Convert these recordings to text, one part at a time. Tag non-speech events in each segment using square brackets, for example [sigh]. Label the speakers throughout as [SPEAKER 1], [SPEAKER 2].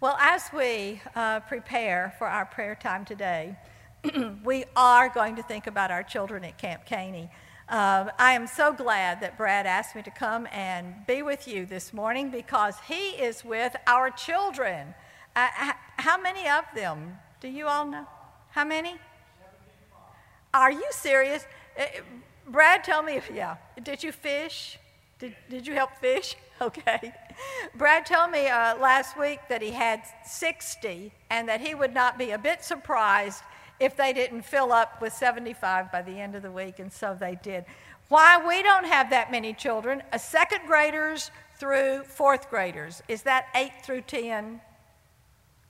[SPEAKER 1] Well, as we uh, prepare for our prayer time today, [clears throat] we are going to think about our children at Camp Caney. Uh, I am so glad that Brad asked me to come and be with you this morning because he is with our children. Uh, how many of them? Do you all know? How many? Are you serious? Uh, Brad, tell me if, yeah. Did you fish? Did, did you help fish? [laughs] Okay. Brad told me uh, last week that he had 60 and that he would not be a bit surprised if they didn't fill up with 75 by the end of the week, and so they did. Why we don't have that many children, a second graders through fourth graders, is that 8 through 10?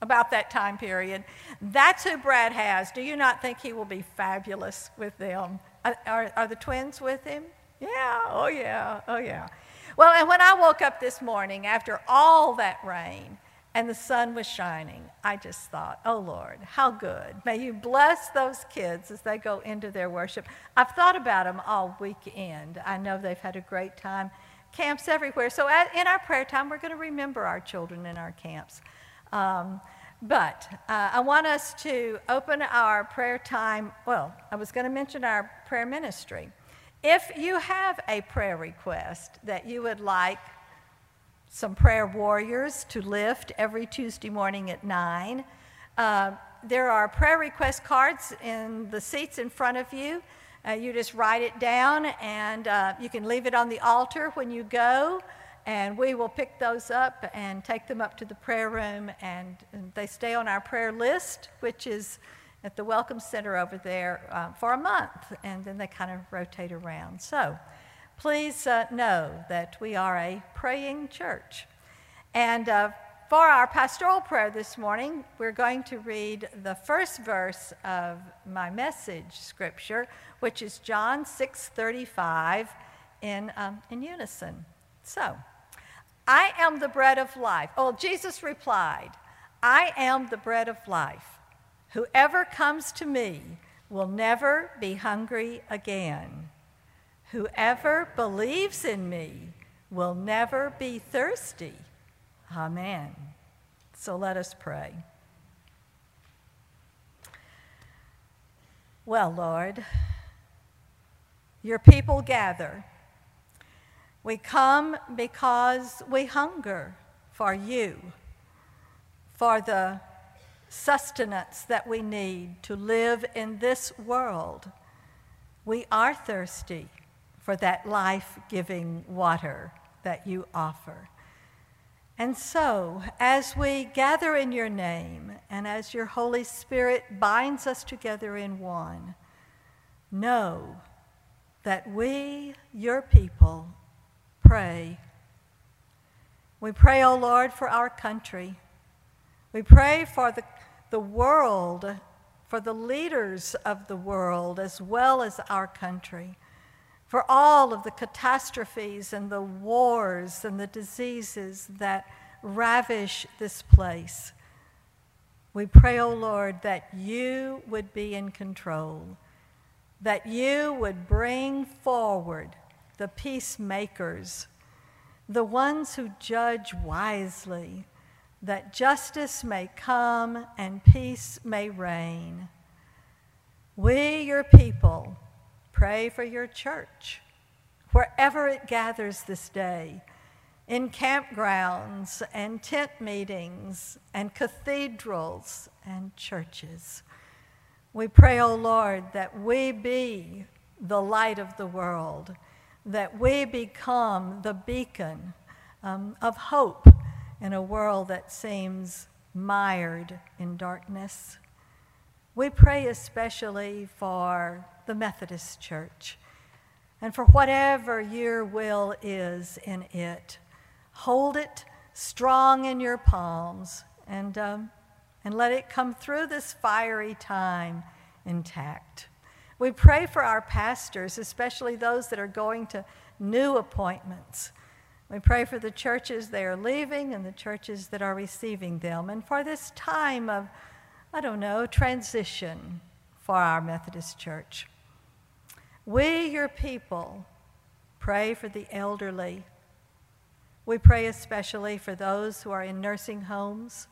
[SPEAKER 1] About that time period. That's who Brad has. Do you not think he will be fabulous with them? Are, are, are the twins with him? Yeah, oh yeah, oh yeah. Well, and when I woke up this morning after all that rain and the sun was shining, I just thought, oh Lord, how good. May you bless those kids as they go into their worship. I've thought about them all weekend. I know they've had a great time. Camps everywhere. So at, in our prayer time, we're going to remember our children in our camps. Um, but uh, I want us to open our prayer time. Well, I was going to mention our prayer ministry. If you have a prayer request that you would like some prayer warriors to lift every Tuesday morning at 9, uh, there are prayer request cards in the seats in front of you. Uh, you just write it down and uh, you can leave it on the altar when you go, and we will pick those up and take them up to the prayer room. And, and they stay on our prayer list, which is at the Welcome Center over there uh, for a month, and then they kind of rotate around. So please uh, know that we are a praying church. And uh, for our pastoral prayer this morning, we're going to read the first verse of my message scripture, which is John 6:35 in, um, in unison. So, I am the bread of life. Oh, Jesus replied, I am the bread of life. Whoever comes to me will never be hungry again. Whoever believes in me will never be thirsty. Amen. So let us pray. Well, Lord, your people gather. We come because we hunger for you, for the sustenance that we need to live in this world. We are thirsty for that life giving water that you offer. And so, as we gather in your name and as your Holy Spirit binds us together in one, know that we, your people, pray. We pray, O oh Lord, for our country. We pray for the the world, for the leaders of the world, as well as our country, for all of the catastrophes and the wars and the diseases that ravish this place. We pray, O oh Lord, that you would be in control, that you would bring forward the peacemakers, the ones who judge wisely, that justice may come and peace may reign. We, your people, pray for your church, wherever it gathers this day, in campgrounds and tent meetings and cathedrals and churches. We pray, O oh Lord, that we be the light of the world, that we become the beacon um, of hope in a world that seems mired in darkness. We pray especially for the Methodist Church and for whatever your will is in it. Hold it strong in your palms and, um, and let it come through this fiery time intact. We pray for our pastors, especially those that are going to new appointments. We pray for the churches they are leaving and the churches that are receiving them, and for this time of, I don't know, transition for our Methodist Church. We, your people, pray for the elderly. We pray especially for those who are in nursing homes.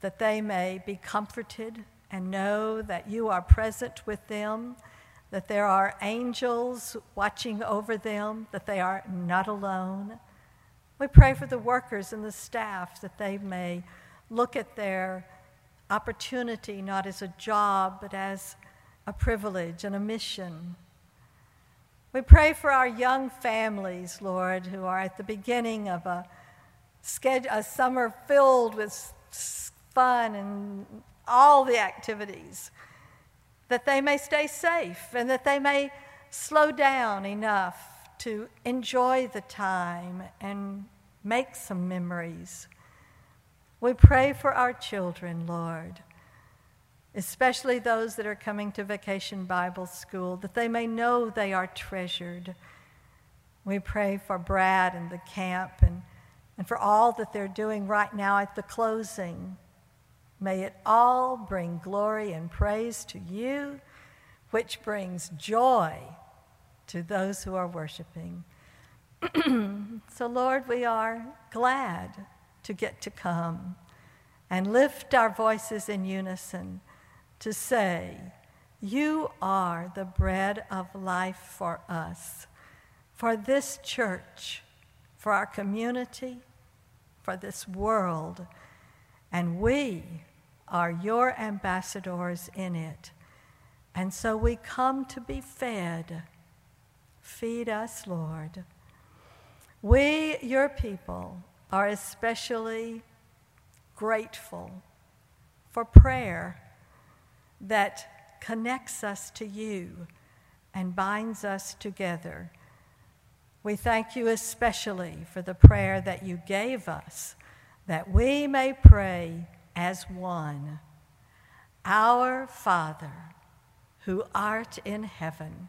[SPEAKER 1] that they may be comforted and know that you are present with them, that there are angels watching over them, that they are not alone. We pray for the workers and the staff that they may look at their opportunity not as a job, but as a privilege and a mission. We pray for our young families, Lord, who are at the beginning of a, a summer filled with fun and all the activities, that they may stay safe and that they may slow down enough to enjoy the time and make some memories. We pray for our children, Lord, especially those that are coming to Vacation Bible School, that they may know they are treasured. We pray for Brad and the camp and, and for all that they're doing right now at the closing. May it all bring glory and praise to you, which brings joy to those who are worshiping. [clears throat] so, Lord, we are glad to get to come and lift our voices in unison to say, You are the bread of life for us, for this church, for our community, for this world, and we are your ambassadors in it. And so we come to be fed. Feed us, Lord. We, your people, are especially grateful for prayer that connects us to you and binds us together. We thank you especially for the prayer that you gave us, that we may pray as one. Our Father, who art in heaven,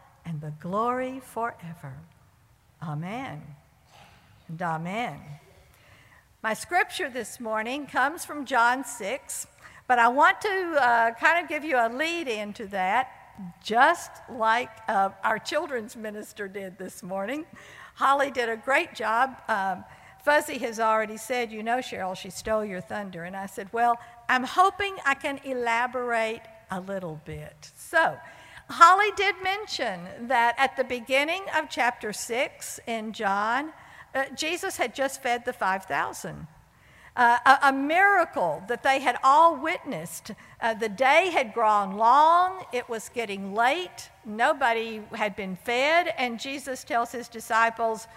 [SPEAKER 1] and the glory forever. Amen and amen. My scripture this morning comes from John 6, but I want to uh, kind of give you a lead into that, just like uh, our children's minister did this morning. Holly did a great job. Um, Fuzzy has already said, You know, Cheryl, she stole your thunder. And I said, Well, I'm hoping I can elaborate a little bit. So, Holly did mention that at the beginning of chapter 6 in John, uh, Jesus had just fed the 5,000. Uh, a, a, miracle that they had all witnessed. Uh, the day had grown long, it was getting late, nobody had been fed, and Jesus tells his disciples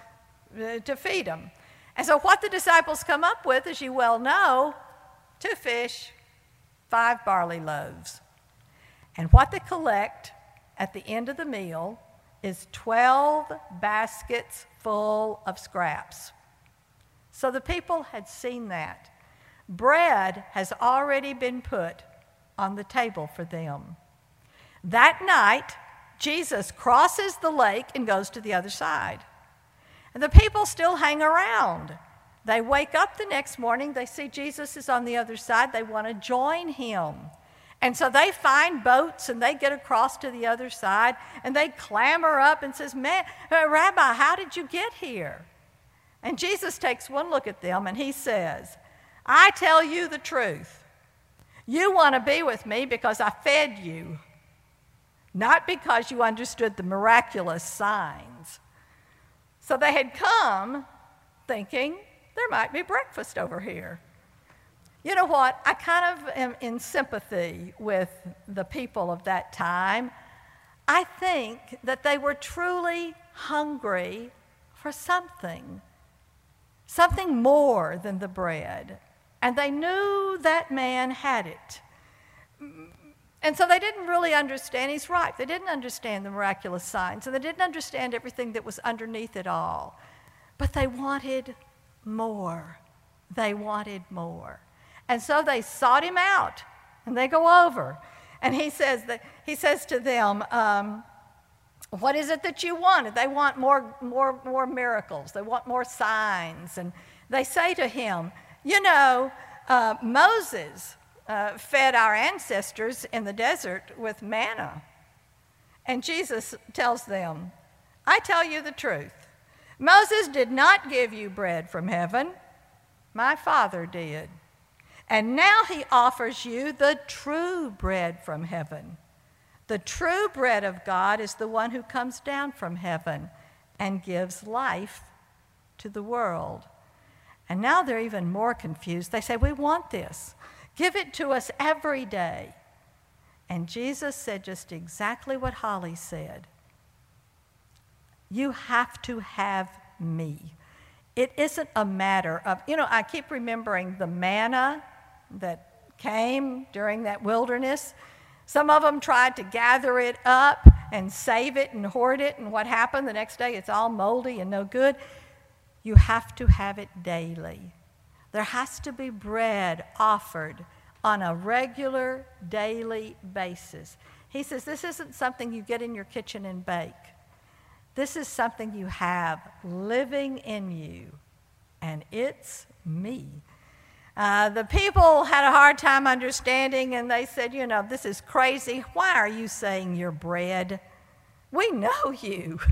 [SPEAKER 1] uh, to feed them. And so, what the disciples come up with, as you well know, two fish, five barley loaves. And what they collect at the end of the meal is 12 baskets full of scraps. So the people had seen that. Bread has already been put on the table for them. That night, Jesus crosses the lake and goes to the other side. And the people still hang around. They wake up the next morning, they see Jesus is on the other side, they want to join him. And so they find boats and they get across to the other side and they clamber up and says, "Man, uh, Rabbi, how did you get here?" And Jesus takes one look at them and he says, "I tell you the truth. You want to be with me because I fed you, not because you understood the miraculous signs." So they had come thinking there might be breakfast over here. You know what? I kind of am in sympathy with the people of that time. I think that they were truly hungry for something, something more than the bread. And they knew that man had it. And so they didn't really understand. He's right. They didn't understand the miraculous signs, and they didn't understand everything that was underneath it all. But they wanted more. They wanted more. And so they sought him out, and they go over. And he says, that, he says to them, um, What is it that you want? They want more, more, more miracles, they want more signs. And they say to him, You know, uh, Moses uh, fed our ancestors in the desert with manna. And Jesus tells them, I tell you the truth. Moses did not give you bread from heaven, my Father did. And now he offers you the true bread from heaven. The true bread of God is the one who comes down from heaven and gives life to the world. And now they're even more confused. They say, We want this. Give it to us every day. And Jesus said just exactly what Holly said You have to have me. It isn't a matter of, you know, I keep remembering the manna that came during that wilderness. Some of them tried to gather it up and save it and hoard it, and what happened the next day? It's all moldy and no good. You have to have it daily. There has to be bread offered on a regular, daily basis. He says this isn't something you get in your kitchen and bake. This is something you have living in you, and it's me. Uh, the people had a hard time understanding, and they said, You know, this is crazy. Why are you saying you're bread? We know you. [laughs]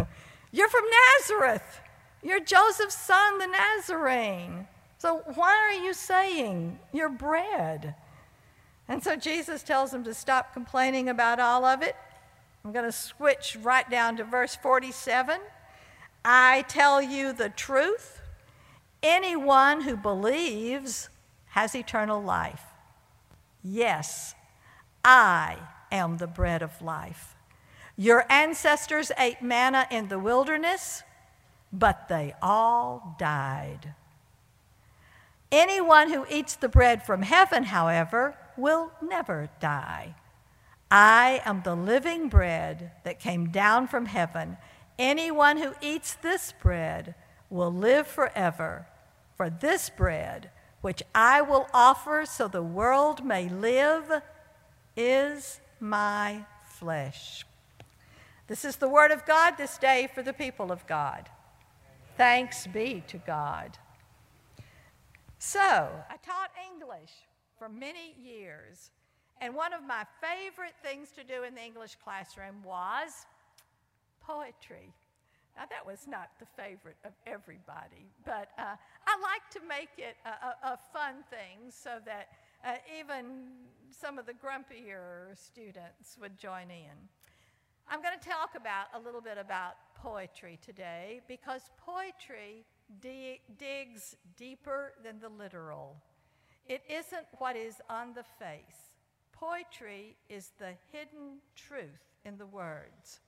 [SPEAKER 1] You're from Nazareth. You're Joseph's son, the Nazarene. So why are you saying you're bread? And so Jesus tells them to stop complaining about all of it. I'm going to switch right down to verse 47. I tell you the truth. Anyone who believes has eternal life. Yes, I am the bread of life. Your ancestors ate manna in the wilderness, but they all died. Anyone who eats the bread from heaven, however, will never die. I am the living bread that came down from heaven. Anyone who eats this bread will live forever. For this bread, which I will offer so the world may live, is my flesh. This is the word of God this day for the people of God. Thanks be to God. So, I taught English for many years, and one of my favorite things to do in the English classroom was poetry. Now, that was not the favorite of everybody, but uh, I like to make it a, a, a fun thing so that uh, even some of the grumpier students would join in. I'm going to talk about a little bit about poetry today because poetry digs deeper than the literal. It isn't what is on the face. Poetry is the hidden truth in the words.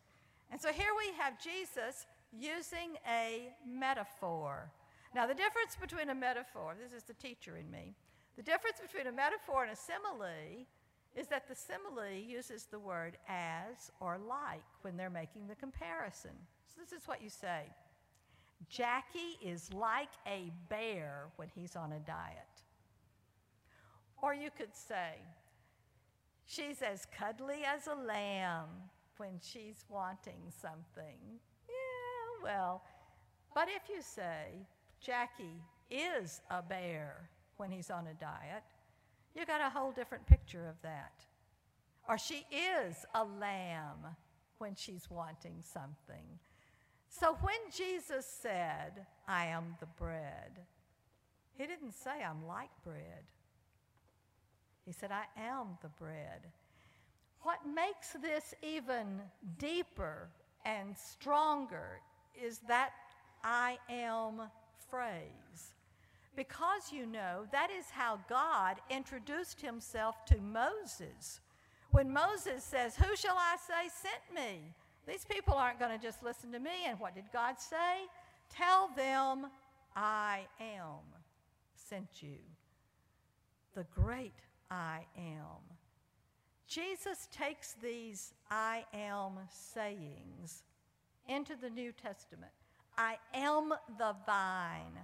[SPEAKER 1] And so here we have Jesus using a metaphor. Now, the difference between a metaphor, this is the teacher in me, the difference between a metaphor and a simile is that the simile uses the word as or like when they're making the comparison. So, this is what you say Jackie is like a bear when he's on a diet. Or you could say, She's as cuddly as a lamb when she's wanting something well. But if you say Jackie is a bear when he's on a diet, you got a whole different picture of that. Or she is a lamb when she's wanting something. So when Jesus said, I am the bread, he didn't say, I'm like bread. He said, I am the bread. What makes this even deeper and stronger is that I am phrase. Because you know, that is how God introduced himself to Moses. When Moses says, Who shall I say sent me? These people aren't going to just listen to me. And what did God say? Tell them, I am sent you. The great I am. Jesus takes these I am sayings into the New Testament. I am the vine.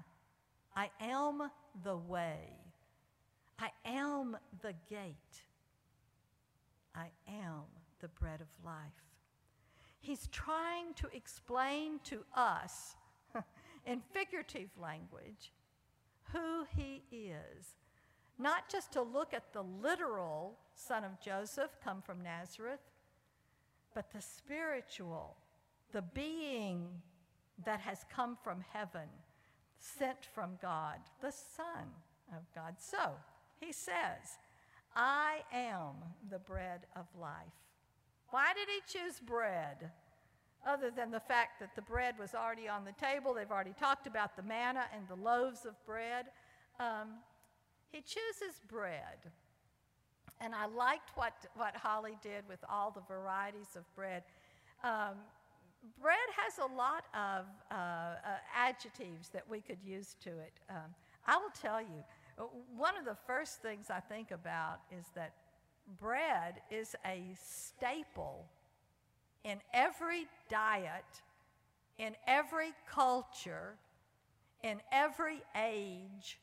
[SPEAKER 1] I am the way. I am the gate. I am the bread of life. He's trying to explain to us [laughs] in figurative language who he is. Not just to look at the literal son of Joseph come from Nazareth, but the spiritual, the being that has come from heaven, sent from God, the Son of God. So he says, I am the bread of life. Why did he choose bread? Other than the fact that the bread was already on the table, they've already talked about the manna and the loaves of bread. Um, he chooses bread. And I liked what, what Holly did with all the varieties of bread. Um, bread has a lot of uh, uh, adjectives that we could use to it. Um, I will tell you, one of the first things I think about is that bread is a staple in every diet, in every culture, in every age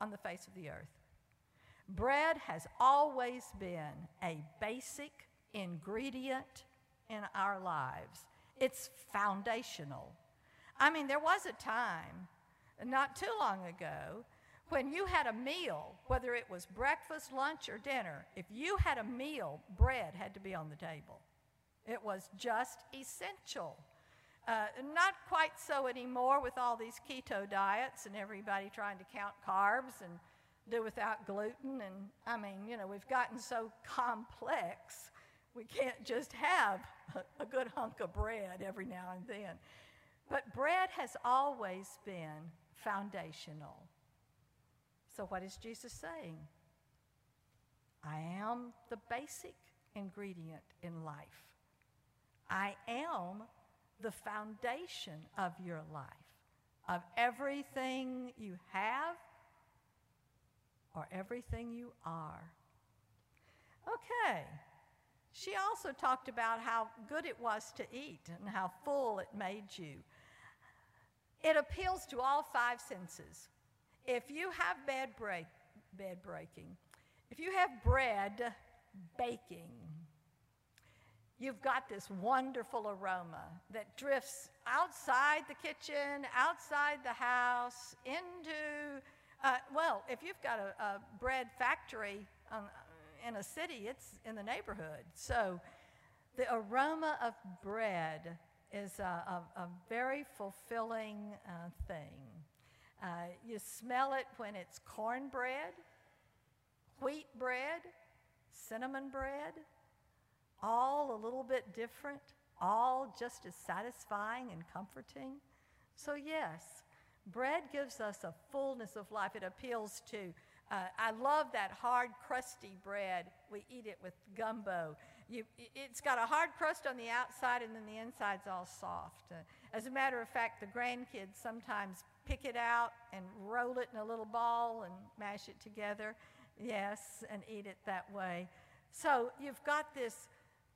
[SPEAKER 1] on the face of the earth. Bread has always been a basic ingredient in our lives. It's foundational. I mean, there was a time, not too long ago, when you had a meal, whether it was breakfast, lunch, or dinner, if you had a meal, bread had to be on the table. It was just essential. Uh, not quite so anymore with all these keto diets and everybody trying to count carbs and do without gluten. And I mean, you know, we've gotten so complex, we can't just have [laughs] a, good hunk of bread every now and then. But bread has always been foundational. So, what is Jesus saying? I am the basic ingredient in life. I am the foundation of your life, of everything you have or everything you are. Okay. She also talked about how good it was to eat and how full it made you. It appeals to all five senses. If you have bed, break, bed breaking, if you have bread baking, you've got this wonderful aroma that drifts outside the kitchen, outside the house, into, uh, well, if you've got a, a bread factory um, in a city, it's in the neighborhood. So the aroma of bread is a, a, a very fulfilling uh, thing. Uh, you smell it when it's cornbread, wheat bread, cinnamon bread, all a little bit different, all just as satisfying and comforting. So, yes, bread gives us a fullness of life. It appeals to uh, I love that hard, crusty bread. We eat it with gumbo. You, it's got a hard crust on the outside, and then the inside's all soft. Uh, as a matter of fact, the grandkids sometimes pick it out and roll it in a little ball and mash it together. Yes, and eat it that way. So you've got this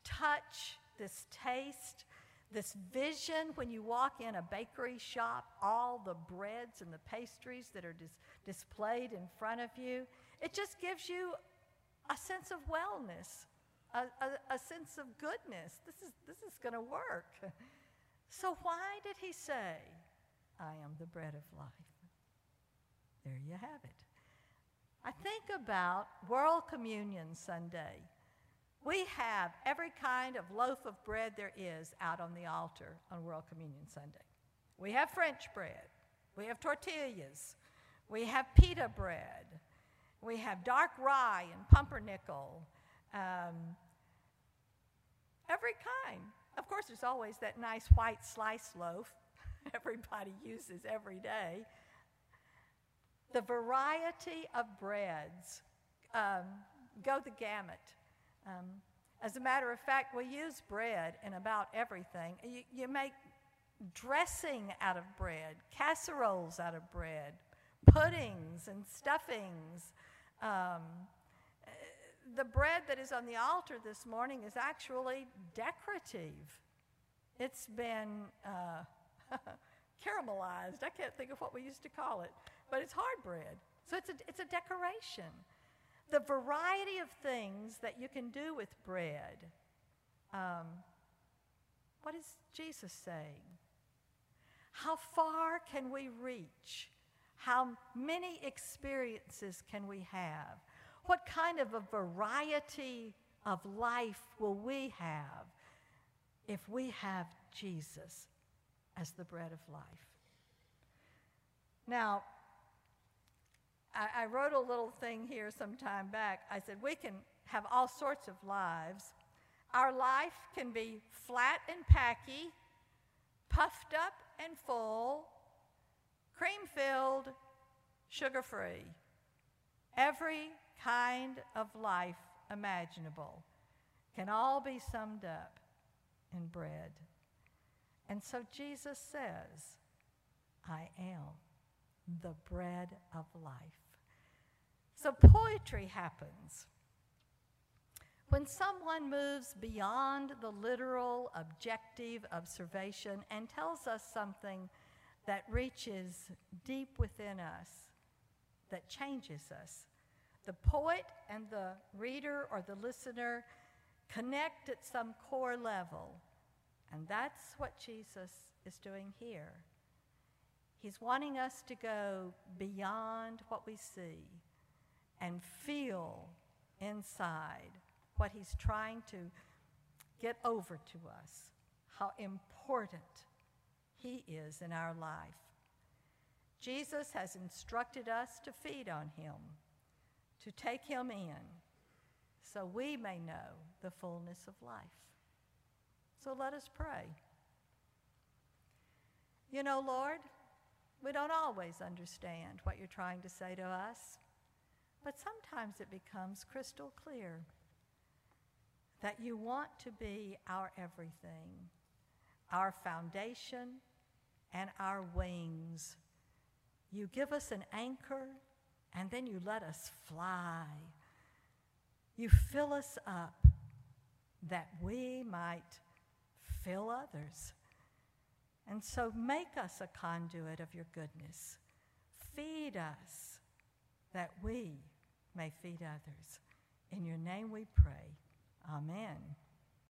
[SPEAKER 1] touch, this taste, this vision when you walk in a bakery shop, all the breads and the pastries that are dis- displayed in front of you. It just gives you a sense of wellness, a, a, a sense of goodness. This is, this is going to work. So, why did he say, I am the bread of life? There you have it. I think about World Communion Sunday. We have every kind of loaf of bread there is out on the altar on World Communion Sunday. We have French bread, we have tortillas, we have pita bread, we have dark rye and pumpernickel, um, every kind. Of course, there's always that nice white slice loaf [laughs] everybody uses every day. The variety of breads um, go the gamut. Um, as a matter of fact, we use bread in about everything. You, you make dressing out of bread, casseroles out of bread, puddings and stuffings. Um, the bread that is on the altar this morning is actually decorative. It's been uh, [laughs] caramelized. I can't think of what we used to call it, but it's hard bread. So it's a, it's a decoration. The variety of things that you can do with bread. Um, what is Jesus saying? How far can we reach? How many experiences can we have? What kind of a variety of life will we have if we have Jesus as the bread of life? Now, I, I wrote a little thing here some time back. I said, we can have all sorts of lives. Our life can be flat and packy, puffed up and full, cream filled, sugar free. Every kind of life imaginable can all be summed up in bread. And so Jesus says, I am the bread of life. So poetry happens. When someone moves beyond the literal, objective observation and tells us something that reaches deep within us, that changes us, the poet and the reader or the listener connect at some core level. And that's what Jesus is doing here. He's wanting us to go beyond what we see and feel inside what He's trying to get over to us, how important He is in our life. Jesus has instructed us to feed on Him, to take Him in, so we may know the fullness of life. So let us pray. You know, Lord, we don't always understand what you're trying to say to us. But sometimes it becomes crystal clear that you want to be our everything, our foundation, and our wings. You give us an anchor, and then you let us fly. You fill us up that we might fill others. And so make us a conduit of your goodness. Feed us that we may feed others. In your name we pray. Amen.